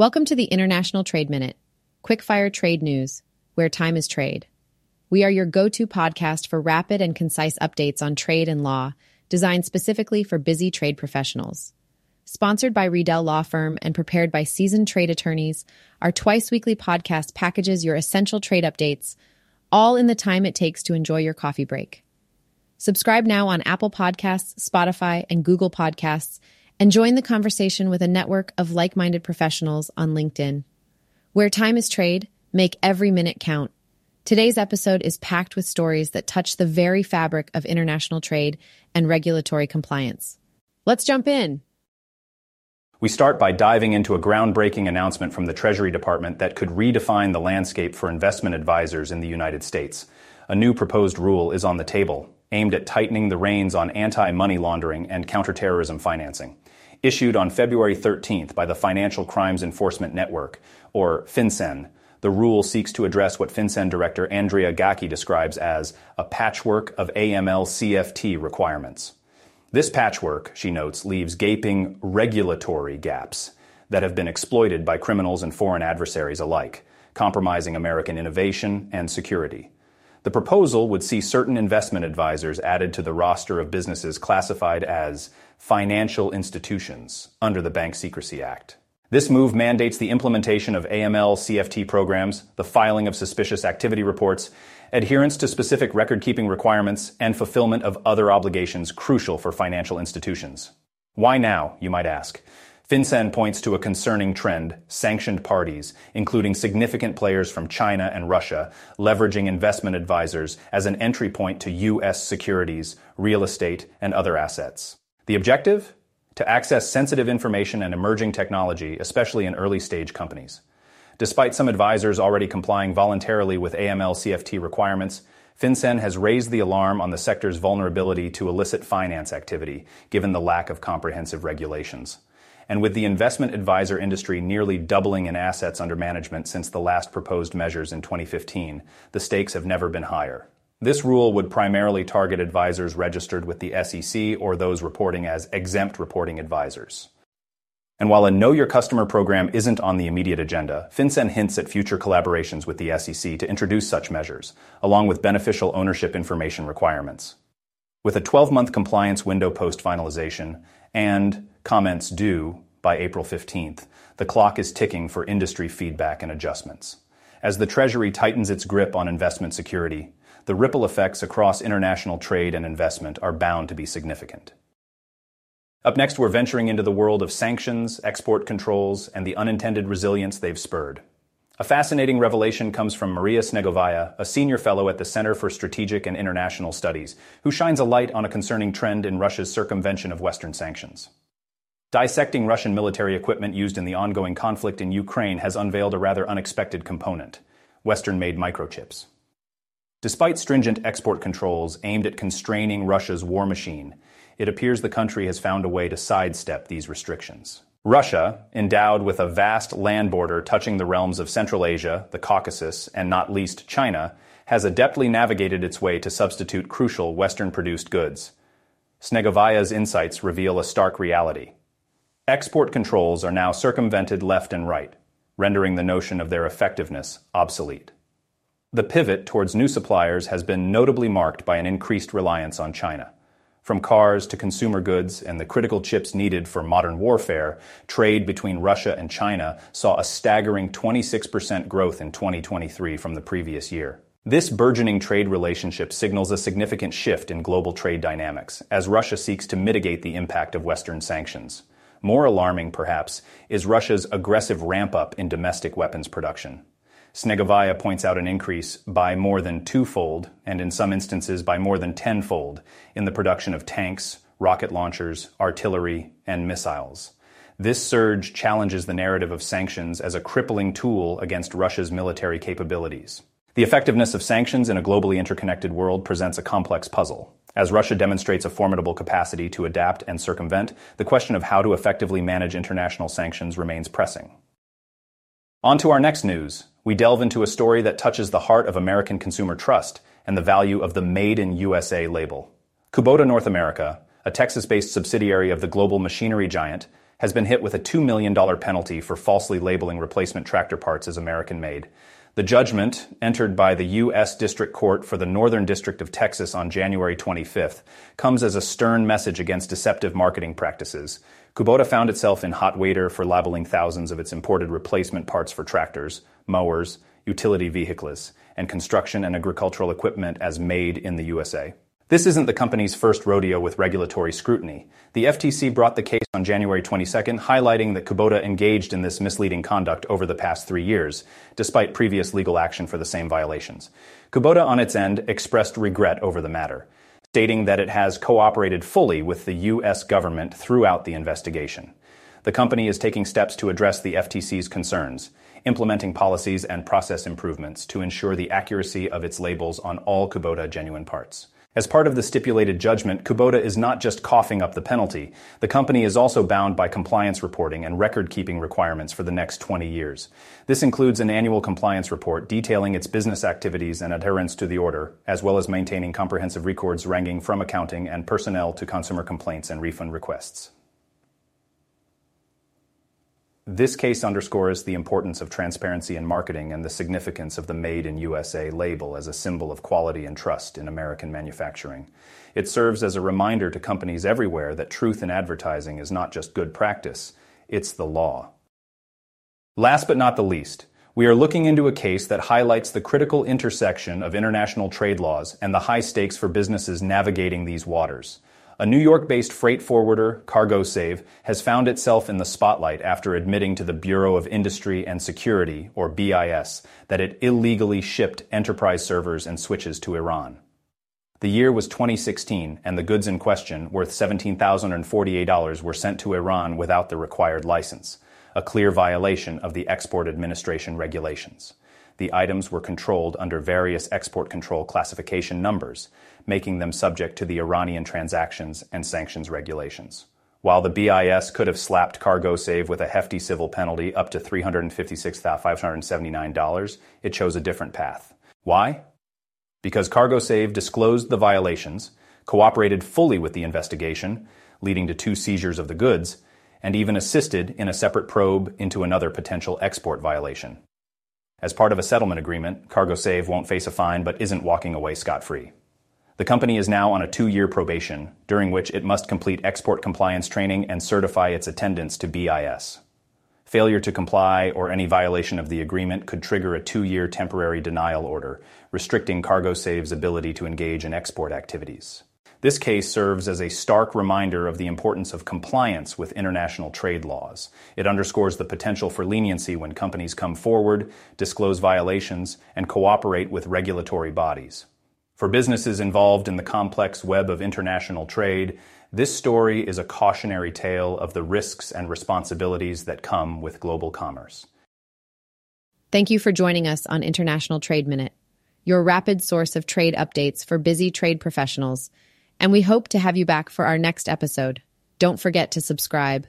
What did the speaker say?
Welcome to the International Trade Minute, quickfire trade news, where time is trade. We are your go to podcast for rapid and concise updates on trade and law, designed specifically for busy trade professionals. Sponsored by Reidel Law Firm and prepared by seasoned trade attorneys, our twice weekly podcast packages your essential trade updates, all in the time it takes to enjoy your coffee break. Subscribe now on Apple Podcasts, Spotify, and Google Podcasts, and join the conversation with a network of like minded professionals on LinkedIn. Where time is trade, make every minute count. Today's episode is packed with stories that touch the very fabric of international trade and regulatory compliance. Let's jump in. We start by diving into a groundbreaking announcement from the Treasury Department that could redefine the landscape for investment advisors in the United States. A new proposed rule is on the table, aimed at tightening the reins on anti money laundering and counterterrorism financing. Issued on February 13th by the Financial Crimes Enforcement Network, or FinCEN, the rule seeks to address what FinCEN Director Andrea Gacki describes as a patchwork of AML CFT requirements. This patchwork, she notes, leaves gaping regulatory gaps that have been exploited by criminals and foreign adversaries alike, compromising American innovation and security. The proposal would see certain investment advisors added to the roster of businesses classified as financial institutions under the Bank Secrecy Act. This move mandates the implementation of AML CFT programs, the filing of suspicious activity reports, adherence to specific record keeping requirements, and fulfillment of other obligations crucial for financial institutions. Why now, you might ask? FinCEN points to a concerning trend sanctioned parties, including significant players from China and Russia, leveraging investment advisors as an entry point to U.S. securities, real estate, and other assets. The objective? To access sensitive information and emerging technology, especially in early stage companies. Despite some advisors already complying voluntarily with AML CFT requirements, FinCEN has raised the alarm on the sector's vulnerability to illicit finance activity, given the lack of comprehensive regulations. And with the investment advisor industry nearly doubling in assets under management since the last proposed measures in 2015, the stakes have never been higher. This rule would primarily target advisors registered with the SEC or those reporting as exempt reporting advisors. And while a Know Your Customer program isn't on the immediate agenda, FinCEN hints at future collaborations with the SEC to introduce such measures, along with beneficial ownership information requirements. With a 12 month compliance window post finalization and comments due by April 15th, the clock is ticking for industry feedback and adjustments. As the Treasury tightens its grip on investment security, the ripple effects across international trade and investment are bound to be significant. Up next, we're venturing into the world of sanctions, export controls, and the unintended resilience they've spurred. A fascinating revelation comes from Maria Snegovaya, a senior fellow at the Center for Strategic and International Studies, who shines a light on a concerning trend in Russia's circumvention of Western sanctions. Dissecting Russian military equipment used in the ongoing conflict in Ukraine has unveiled a rather unexpected component Western made microchips. Despite stringent export controls aimed at constraining Russia's war machine, it appears the country has found a way to sidestep these restrictions. Russia, endowed with a vast land border touching the realms of Central Asia, the Caucasus, and not least China, has adeptly navigated its way to substitute crucial Western produced goods. Snegovaya's insights reveal a stark reality. Export controls are now circumvented left and right, rendering the notion of their effectiveness obsolete. The pivot towards new suppliers has been notably marked by an increased reliance on China. From cars to consumer goods and the critical chips needed for modern warfare, trade between Russia and China saw a staggering 26% growth in 2023 from the previous year. This burgeoning trade relationship signals a significant shift in global trade dynamics as Russia seeks to mitigate the impact of Western sanctions. More alarming, perhaps, is Russia's aggressive ramp up in domestic weapons production. Snegovaya points out an increase by more than twofold, and in some instances by more than tenfold, in the production of tanks, rocket launchers, artillery, and missiles. This surge challenges the narrative of sanctions as a crippling tool against Russia's military capabilities. The effectiveness of sanctions in a globally interconnected world presents a complex puzzle. As Russia demonstrates a formidable capacity to adapt and circumvent, the question of how to effectively manage international sanctions remains pressing. On to our next news we delve into a story that touches the heart of American consumer trust and the value of the Made in USA label. Kubota North America, a Texas based subsidiary of the global machinery giant, has been hit with a $2 million penalty for falsely labeling replacement tractor parts as American made. The judgment, entered by the U.S. District Court for the Northern District of Texas on January 25th, comes as a stern message against deceptive marketing practices. Kubota found itself in hot water for labeling thousands of its imported replacement parts for tractors, mowers, utility vehicles, and construction and agricultural equipment as made in the USA. This isn't the company's first rodeo with regulatory scrutiny. The FTC brought the case on January 22nd, highlighting that Kubota engaged in this misleading conduct over the past three years, despite previous legal action for the same violations. Kubota, on its end, expressed regret over the matter, stating that it has cooperated fully with the U.S. government throughout the investigation. The company is taking steps to address the FTC's concerns, implementing policies and process improvements to ensure the accuracy of its labels on all Kubota genuine parts. As part of the stipulated judgment, Kubota is not just coughing up the penalty. The company is also bound by compliance reporting and record keeping requirements for the next 20 years. This includes an annual compliance report detailing its business activities and adherence to the order, as well as maintaining comprehensive records ranging from accounting and personnel to consumer complaints and refund requests. This case underscores the importance of transparency in marketing and the significance of the Made in USA label as a symbol of quality and trust in American manufacturing. It serves as a reminder to companies everywhere that truth in advertising is not just good practice, it's the law. Last but not the least, we are looking into a case that highlights the critical intersection of international trade laws and the high stakes for businesses navigating these waters. A New York based freight forwarder, CargoSave, has found itself in the spotlight after admitting to the Bureau of Industry and Security, or BIS, that it illegally shipped enterprise servers and switches to Iran. The year was 2016, and the goods in question, worth $17,048, were sent to Iran without the required license, a clear violation of the Export Administration regulations the items were controlled under various export control classification numbers, making them subject to the Iranian transactions and sanctions regulations. While the BIS could have slapped CargoSave with a hefty civil penalty up to $356,579, it chose a different path. Why? Because CargoSave disclosed the violations, cooperated fully with the investigation, leading to two seizures of the goods, and even assisted in a separate probe into another potential export violation. As part of a settlement agreement, CargoSave won't face a fine but isn't walking away scot free. The company is now on a two year probation, during which it must complete export compliance training and certify its attendance to BIS. Failure to comply or any violation of the agreement could trigger a two year temporary denial order, restricting CargoSave's ability to engage in export activities. This case serves as a stark reminder of the importance of compliance with international trade laws. It underscores the potential for leniency when companies come forward, disclose violations, and cooperate with regulatory bodies. For businesses involved in the complex web of international trade, this story is a cautionary tale of the risks and responsibilities that come with global commerce. Thank you for joining us on International Trade Minute, your rapid source of trade updates for busy trade professionals and we hope to have you back for our next episode. Don't forget to subscribe.